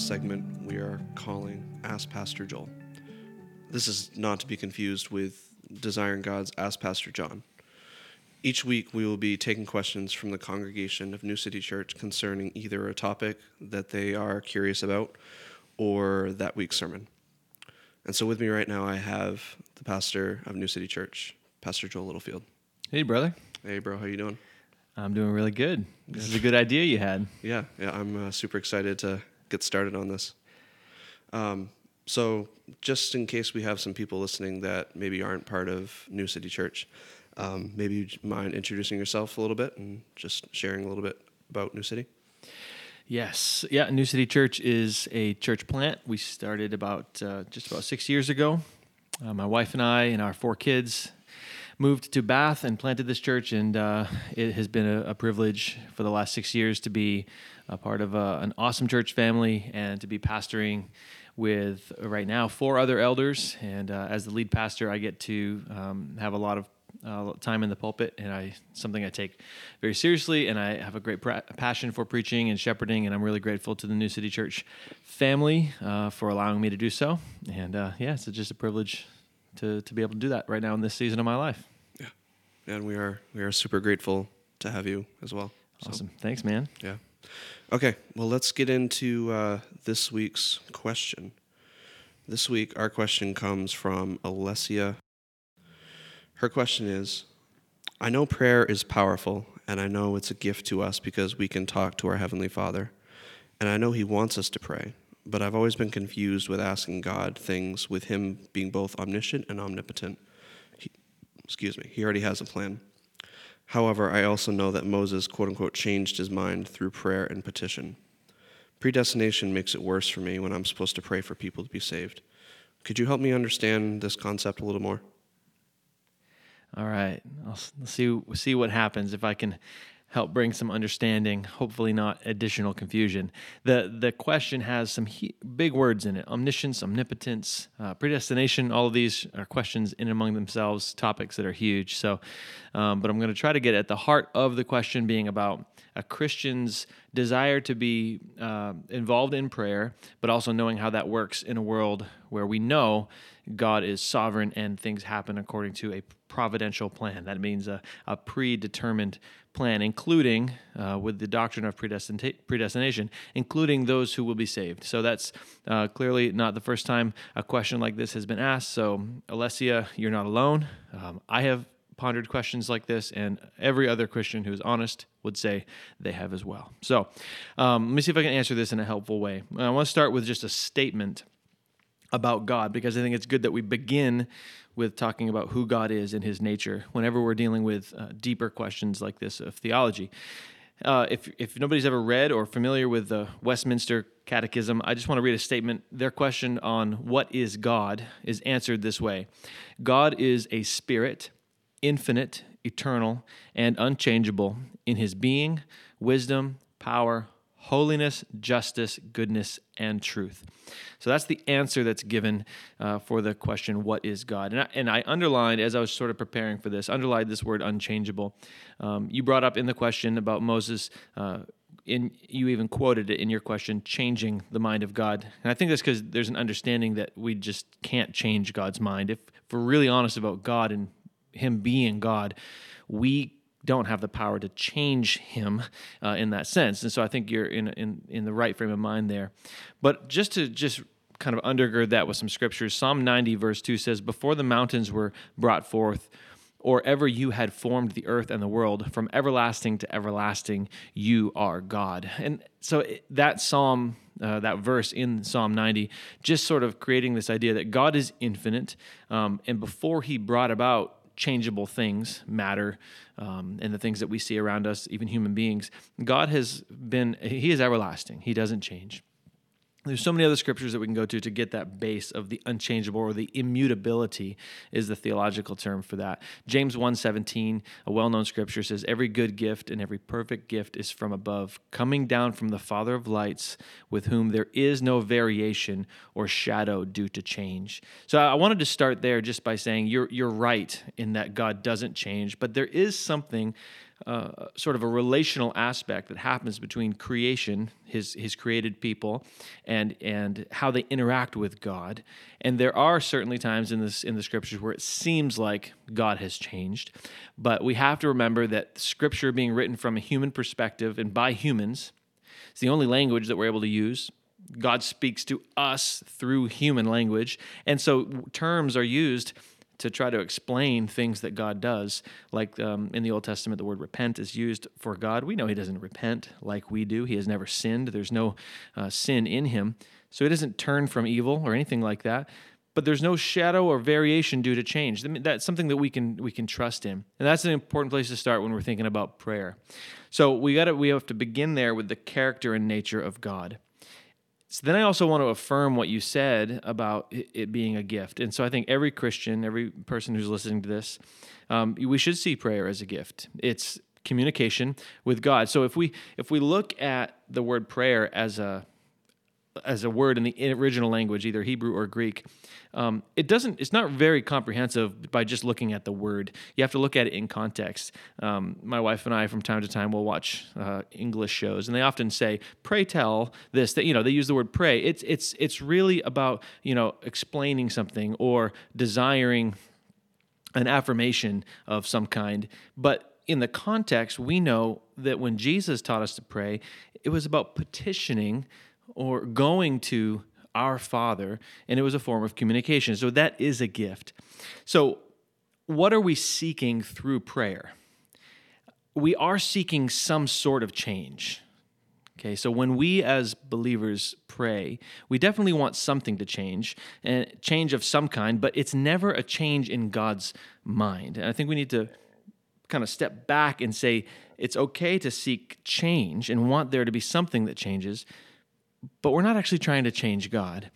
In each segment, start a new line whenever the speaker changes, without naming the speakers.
segment we are calling Ask Pastor Joel. This is not to be confused with Desiring God's Ask Pastor John. Each week, we will be taking questions from the congregation of New City Church concerning either a topic that they are curious about or that week's sermon. And so, with me right now, I have the pastor of New City Church, Pastor Joel Littlefield.
Hey, brother.
Hey, bro, how you doing?
I'm doing really good. This is a good idea you had.
Yeah, yeah, I'm uh, super excited to get started on this. Um, so, just in case we have some people listening that maybe aren't part of New City Church, um, maybe you mind introducing yourself a little bit and just sharing a little bit about New City?
Yes. Yeah, New City Church is a church plant. We started about uh, just about six years ago. Uh, my wife and I and our four kids moved to Bath and planted this church, and uh, it has been a, a, privilege for the last six years to be a part of a, uh, an awesome church family and to be pastoring with right now four other elders. And uh, as the lead pastor, I get to um, have a lot of uh, time in the pulpit, and I something I take very seriously, and I have a great pra- passion for preaching and shepherding, and I'm really grateful to the New City Church family uh, for allowing me to do so. And uh, yeah, it's just a privilege to to be able to do that right now in this season of my life.
Yeah, and we are we are super grateful to have you as well.
So, awesome, thanks, man.
Yeah. Okay, well, let's get into uh, this week's question. This week, our question comes from Alessia. Her question is I know prayer is powerful, and I know it's a gift to us because we can talk to our Heavenly Father. And I know He wants us to pray, but I've always been confused with asking God things with Him being both omniscient and omnipotent. He, excuse me, He already has a plan. However, I also know that Moses, quote unquote, changed his mind through prayer and petition. Predestination makes it worse for me when I'm supposed to pray for people to be saved. Could you help me understand this concept a little more?
All right, I'll see see what happens if I can help bring some understanding, hopefully not additional confusion. The the question has some he, big words in it: omniscience, omnipotence, uh, predestination. All of these are questions in among themselves, topics that are huge. So, um, but I'm going to try to get at the heart of the question, being about a Christian's desire to be uh, involved in prayer, but also knowing how that works in a world where we know God is sovereign and things happen according to a providential plan. That means a, a predetermined plan, including uh, with the doctrine of predestination, including those who will be saved. So that's uh, clearly not the first time a question like this has been asked. So, Alessia, you're not alone. Um, I have pondered questions like this, and every other Christian who is honest would say they have as well. So, um, let me see if I can answer this in a helpful way. I want to start with just a statement about God because I think it's good that we begin with talking about who God is and his nature whenever we're dealing with uh, deeper questions like this of theology. Uh, if, if nobody's ever read or familiar with the Westminster Catechism, I just want to read a statement. Their question on what is God is answered this way God is a spirit, infinite, eternal, and unchangeable in his being, wisdom, power, holiness, justice, goodness, and truth. So that's the answer that's given uh, for the question, What is God? And I, and I, underlined, as I was sort of preparing for this, underlined this word unchangeable. Um, you brought up in the question about Moses. Uh, in, you even quoted it in your question, changing the mind of God. And I think that's because there's an understanding that we just can't change God's mind. If, if we're really honest about God and Him being God, we don't have the power to change him uh, in that sense. And so I think you're in, in, in the right frame of mind there. But just to just kind of undergird that with some scriptures, Psalm 90, verse 2 says, Before the mountains were brought forth, or ever you had formed the earth and the world, from everlasting to everlasting, you are God. And so that psalm, uh, that verse in Psalm 90, just sort of creating this idea that God is infinite. Um, and before he brought about changeable things, matter, um, and the things that we see around us, even human beings. God has been, He is everlasting, He doesn't change. There's so many other scriptures that we can go to to get that base of the unchangeable or the immutability is the theological term for that. James 1:17, a well-known scripture says every good gift and every perfect gift is from above, coming down from the Father of lights, with whom there is no variation or shadow due to change. So I wanted to start there just by saying you're you're right in that God doesn't change, but there is something uh, sort of a relational aspect that happens between creation, his his created people, and and how they interact with God. And there are certainly times in this in the scriptures where it seems like God has changed, but we have to remember that Scripture being written from a human perspective and by humans, it's the only language that we're able to use. God speaks to us through human language, and so terms are used to try to explain things that God does. Like um, in the Old Testament, the word repent is used for God. We know He doesn't repent like we do, He has never sinned. There's no uh, sin in Him. So He doesn't turn from evil or anything like that. But there's no shadow or variation due to change. That's something that we can we can trust in, and that's an important place to start when we're thinking about prayer. So we got to we have to begin there with the character and nature of God. So then I also want to affirm what you said about it being a gift. And so I think every Christian, every person who's listening to this, um, we should see prayer as a gift. It's communication with God. So if we if we look at the word prayer as a as a word in the original language, either Hebrew or Greek, um, it doesn't. It's not very comprehensive by just looking at the word. You have to look at it in context. Um, my wife and I, from time to time, will watch uh, English shows, and they often say, "Pray tell this." That you know, they use the word "pray." It's it's it's really about you know explaining something or desiring an affirmation of some kind, but in the context, we know that when Jesus taught us to pray, it was about petitioning or going to our Father, and it was a form of communication. So that is a gift. So, what are we seeking through prayer? We are seeking some sort of change. Okay, so when we as believers pray, we definitely want something to change, and change of some kind, but it's never a change in God's mind. And I think we need to kind of step back and say it's okay to seek change and want there to be something that changes, but we're not actually trying to change God.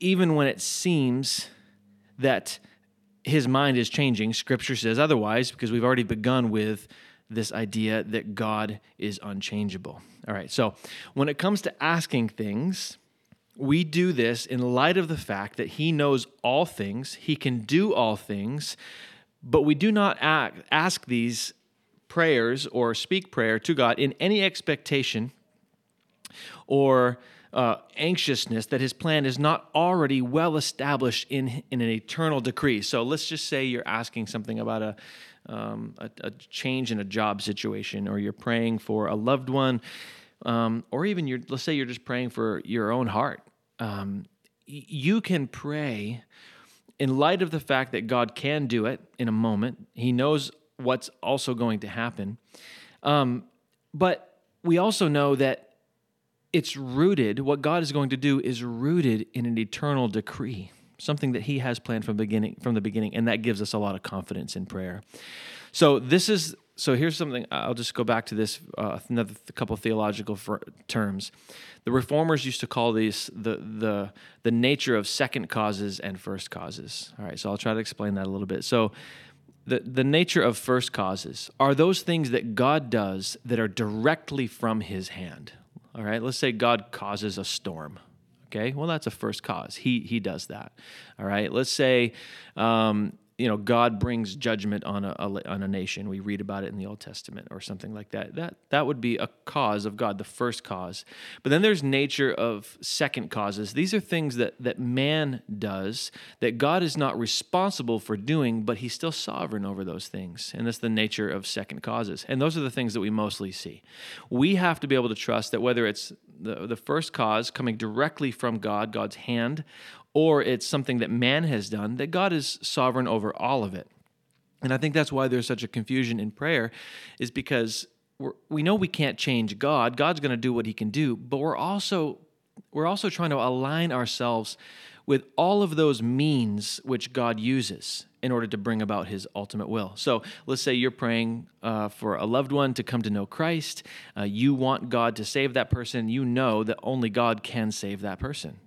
Even when it seems that his mind is changing, scripture says otherwise because we've already begun with this idea that God is unchangeable. All right, so when it comes to asking things, we do this in light of the fact that he knows all things, he can do all things, but we do not ask these prayers or speak prayer to God in any expectation or uh, anxiousness that his plan is not already well established in, in an eternal decree. So let's just say you're asking something about a, um, a, a, change in a job situation, or you're praying for a loved one, um, or even you're, let's say you're just praying for your own heart. Um, you can pray in light of the fact that God can do it in a moment. He knows what's also going to happen. Um, but we also know that it's rooted, what God is going to do is rooted in an eternal decree, something that He has planned from beginning from the beginning, and that gives us a lot of confidence in prayer. So this is so here's something I'll just go back to this uh, another couple theological terms. The reformers used to call these the the the nature of second causes and first causes. All right, so I'll try to explain that a little bit. So the, the nature of first causes are those things that God does that are directly from his hand. All right, let's say God causes a storm. Okay, well, that's a first cause. He, he does that. All right, let's say um, you know God brings judgment on a, on a nation. We read about it in the Old Testament or something like that. That that would be a cause of God, the first cause. But then there's nature of second causes. These are things that that man does that God is not responsible for doing, but He's still sovereign over those things. And that's the nature of second causes. And those are the things that we mostly see. We have to be able to trust that whether it's the, the first cause coming directly from God, God's hand, or it's something that man has done, that God is sovereign over all of it. And I think that's why there's such a confusion in prayer, is because we know we can't change God. God's going to do what He can do, but we're also we're also trying to align ourselves with all of those means which God uses in order to bring about His ultimate will. So let's say you're praying uh, for a loved one to come to know Christ. Uh, you want God to save that person. You know that only God can save that person.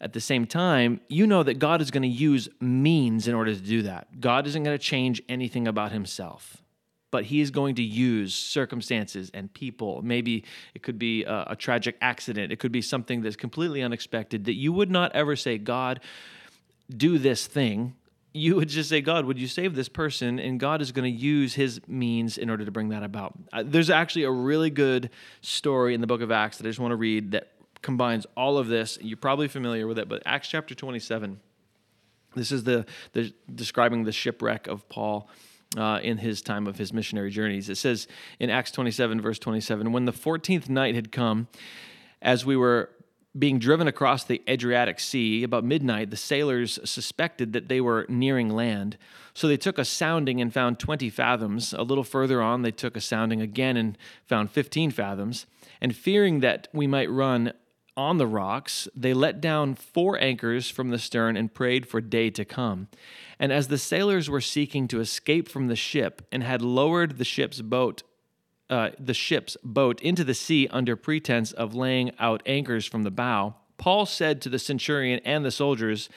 At the same time, you know that God is going to use means in order to do that. God isn't going to change anything about himself, but he is going to use circumstances and people. Maybe it could be a, a tragic accident, it could be something that's completely unexpected that you would not ever say, God, do this thing you would just say, God, would you save this person? And God is going to use his means in order to bring that about. Uh, there's actually a really good story in the book of Acts that I just want to read that combines all of this. You're probably familiar with it, but Acts chapter 27. This is the, the describing the shipwreck of Paul. Uh, in his time of his missionary journeys. It says in Acts 27, verse 27, when the 14th night had come, as we were being driven across the Adriatic Sea, about midnight, the sailors suspected that they were nearing land. So they took a sounding and found 20 fathoms. A little further on, they took a sounding again and found 15 fathoms. And fearing that we might run on the rocks, they let down four anchors from the stern and prayed for day to come. And as the sailors were seeking to escape from the ship and had lowered the ship's boat uh, the ship's boat into the sea under pretense of laying out anchors from the bow, Paul said to the centurion and the soldiers,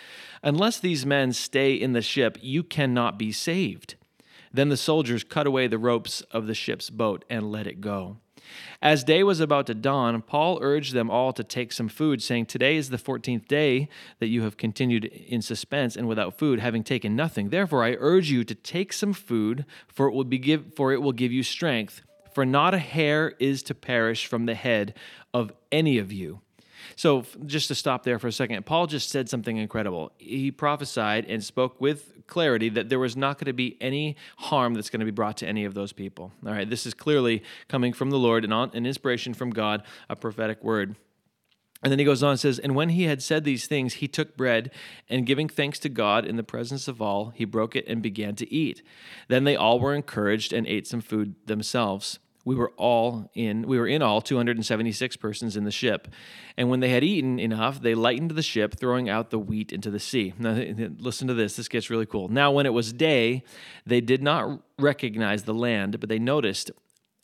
Unless these men stay in the ship, you cannot be saved. Then the soldiers cut away the ropes of the ship's boat and let it go. As day was about to dawn, Paul urged them all to take some food, saying, Today is the fourteenth day that you have continued in suspense and without food, having taken nothing. Therefore I urge you to take some food, for it will be give, for it will give you strength for not a hair is to perish from the head of any of you. So, just to stop there for a second, Paul just said something incredible. He prophesied and spoke with clarity that there was not going to be any harm that's going to be brought to any of those people. All right, this is clearly coming from the Lord and an inspiration from God, a prophetic word. And then he goes on and says, And when he had said these things, he took bread, and giving thanks to God in the presence of all, he broke it and began to eat. Then they all were encouraged and ate some food themselves. We were all in, we were in all 276 persons in the ship. And when they had eaten enough, they lightened the ship, throwing out the wheat into the sea. Now, listen to this. This gets really cool. Now, when it was day, they did not recognize the land, but they noticed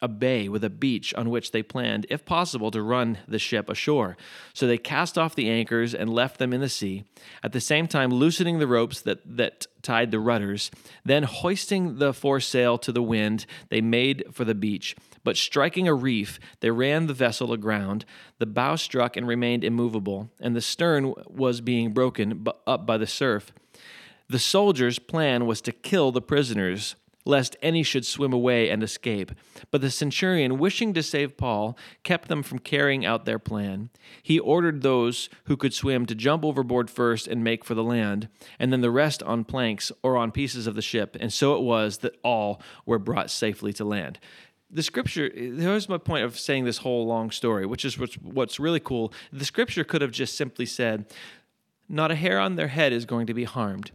a bay with a beach on which they planned, if possible, to run the ship ashore. So they cast off the anchors and left them in the sea, at the same time loosening the ropes that, that tied the rudders. Then, hoisting the foresail to the wind, they made for the beach. But striking a reef, they ran the vessel aground. The bow struck and remained immovable, and the stern was being broken up by the surf. The soldiers' plan was to kill the prisoners lest any should swim away and escape. But the centurion, wishing to save Paul, kept them from carrying out their plan. He ordered those who could swim to jump overboard first and make for the land, and then the rest on planks or on pieces of the ship. And so it was that all were brought safely to land. The scripture, here's my point of saying this whole long story, which is what's, what's really cool. The scripture could have just simply said, Not a hair on their head is going to be harmed.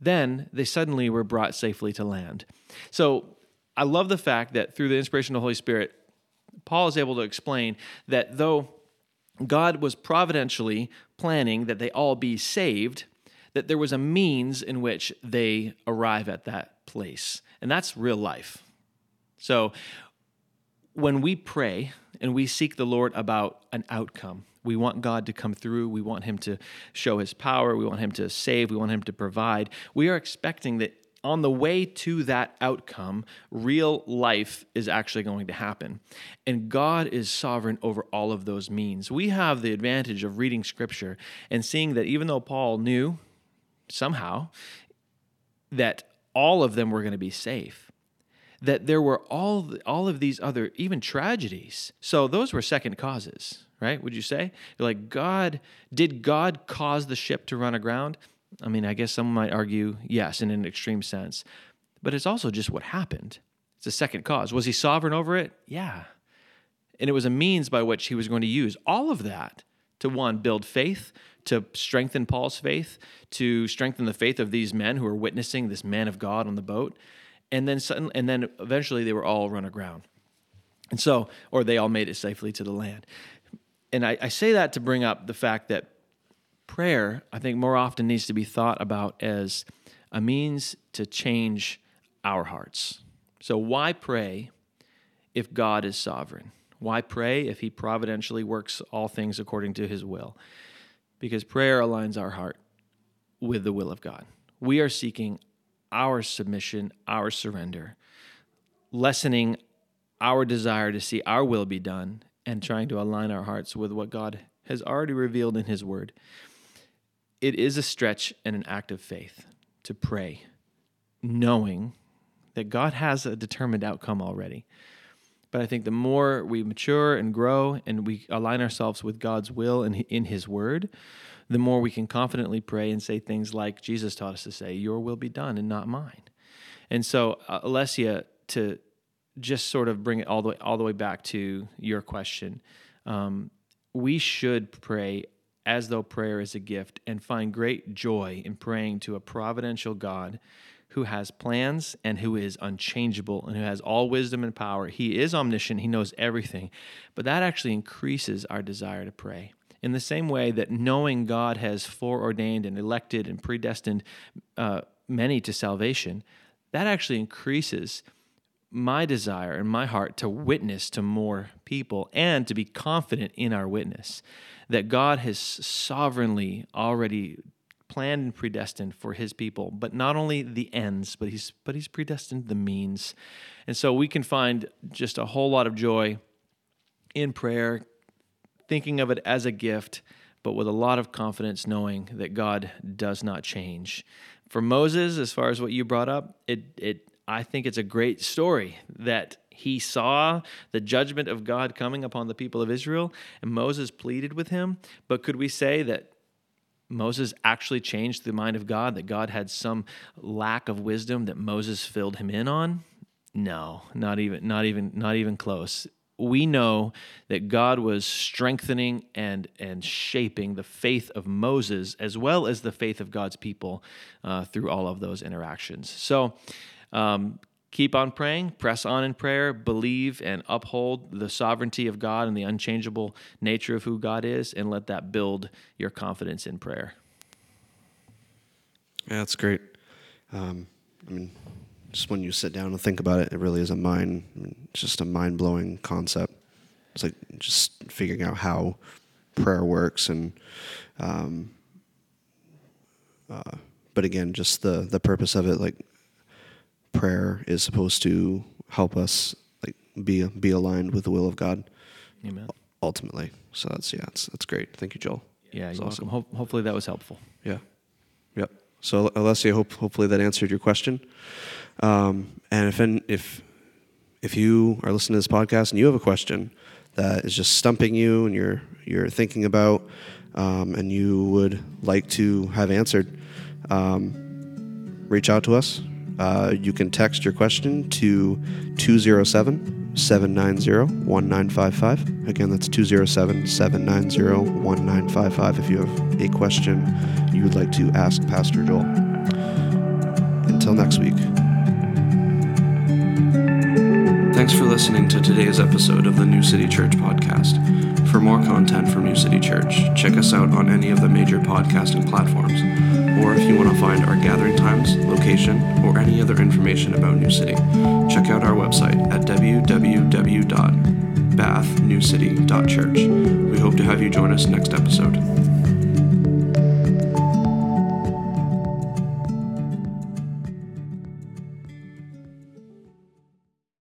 Then they suddenly were brought safely to land. So I love the fact that through the inspiration of the Holy Spirit, Paul is able to explain that though God was providentially planning that they all be saved, that there was a means in which they arrive at that place. And that's real life. So when we pray and we seek the Lord about an outcome, we want God to come through. We want Him to show His power. We want Him to save. We want Him to provide. We are expecting that on the way to that outcome, real life is actually going to happen. And God is sovereign over all of those means. We have the advantage of reading Scripture and seeing that even though Paul knew somehow that all of them were going to be safe, that there were all all of these other even tragedies. So those were second causes right? Would you say? You're like, God, did God cause the ship to run aground? I mean, I guess some might argue, yes, in an extreme sense. But it's also just what happened. It's a second cause. Was he sovereign over it? Yeah. And it was a means by which he was going to use all of that to one, build faith, to strengthen Paul's faith, to strengthen the faith of these men who are witnessing this man of God on the boat. And then, suddenly, and then eventually they were all run aground. And so, or they all made it safely to the land and I, I say that to bring up the fact that prayer, I think, more often needs to be thought about as a means to change our hearts. So, why pray if God is sovereign? Why pray if He providentially works all things according to His will? Because prayer aligns our heart with the will of God. We are seeking our submission, our surrender, lessening our desire to see our will be done and trying to align our hearts with what God has already revealed in His Word. It is a stretch and an act of faith to pray, knowing that God has a determined outcome already. But I think the more we mature and grow and we align ourselves with God's will and in His Word, the more we can confidently pray and say things like Jesus taught us to say, Your will be done and not mine. And so, uh, Alessia, to just sort of bring it all the way, all the way back to your question, um, we should pray as though prayer is a gift and find great joy in praying to a providential God who has plans and who is unchangeable and who has all wisdom and power. He is omniscient, he knows everything. But that actually increases our desire to pray. In the same way that knowing God has foreordained and elected and predestined uh, many to salvation, that actually increases my desire and my heart to witness to more people and to be confident in our witness that God has sovereignly already planned and predestined for his people but not only the ends but he's but he's predestined the means and so we can find just a whole lot of joy in prayer thinking of it as a gift but with a lot of confidence knowing that God does not change for Moses as far as what you brought up it it I think it's a great story that he saw the judgment of God coming upon the people of Israel, and Moses pleaded with him. But could we say that Moses actually changed the mind of God, that God had some lack of wisdom that Moses filled him in on? No, not even, not even, not even close. We know that God was strengthening and and shaping the faith of Moses as well as the faith of God's people uh, through all of those interactions. So, um, keep on praying, press on in prayer, believe and uphold the sovereignty of God and the unchangeable nature of who God is, and let that build your confidence in prayer.
Yeah, that's great. Um, I mean, just when you sit down and think about it, it really is a mind, I mean, it's just a mind blowing concept. It's like just figuring out how prayer works and, um, uh, but again, just the the purpose of it, like prayer is supposed to help us like be be aligned with the will of God.
Amen.
Ultimately, so that's yeah, that's that's great. Thank you, Joel.
Yeah, you're awesome. welcome. Ho- hopefully that was helpful.
Yeah, yep. So Alessia, hope hopefully that answered your question. Um, and if if if you are listening to this podcast and you have a question that is just stumping you and you're you're thinking about um, and you would like to have answered, um, reach out to us. Uh, you can text your question to 207 790 1955. Again, that's 207 790 1955 if you have a question you would like to ask Pastor Joel. Until next week. Thanks for listening to today's episode of the New City Church podcast. For more content from New City Church, check us out on any of the major podcasting platforms or if you want to find our gathering times, location, or any other information about New City, check out our website at www.bathnewcity.church. We hope to have you join us next episode.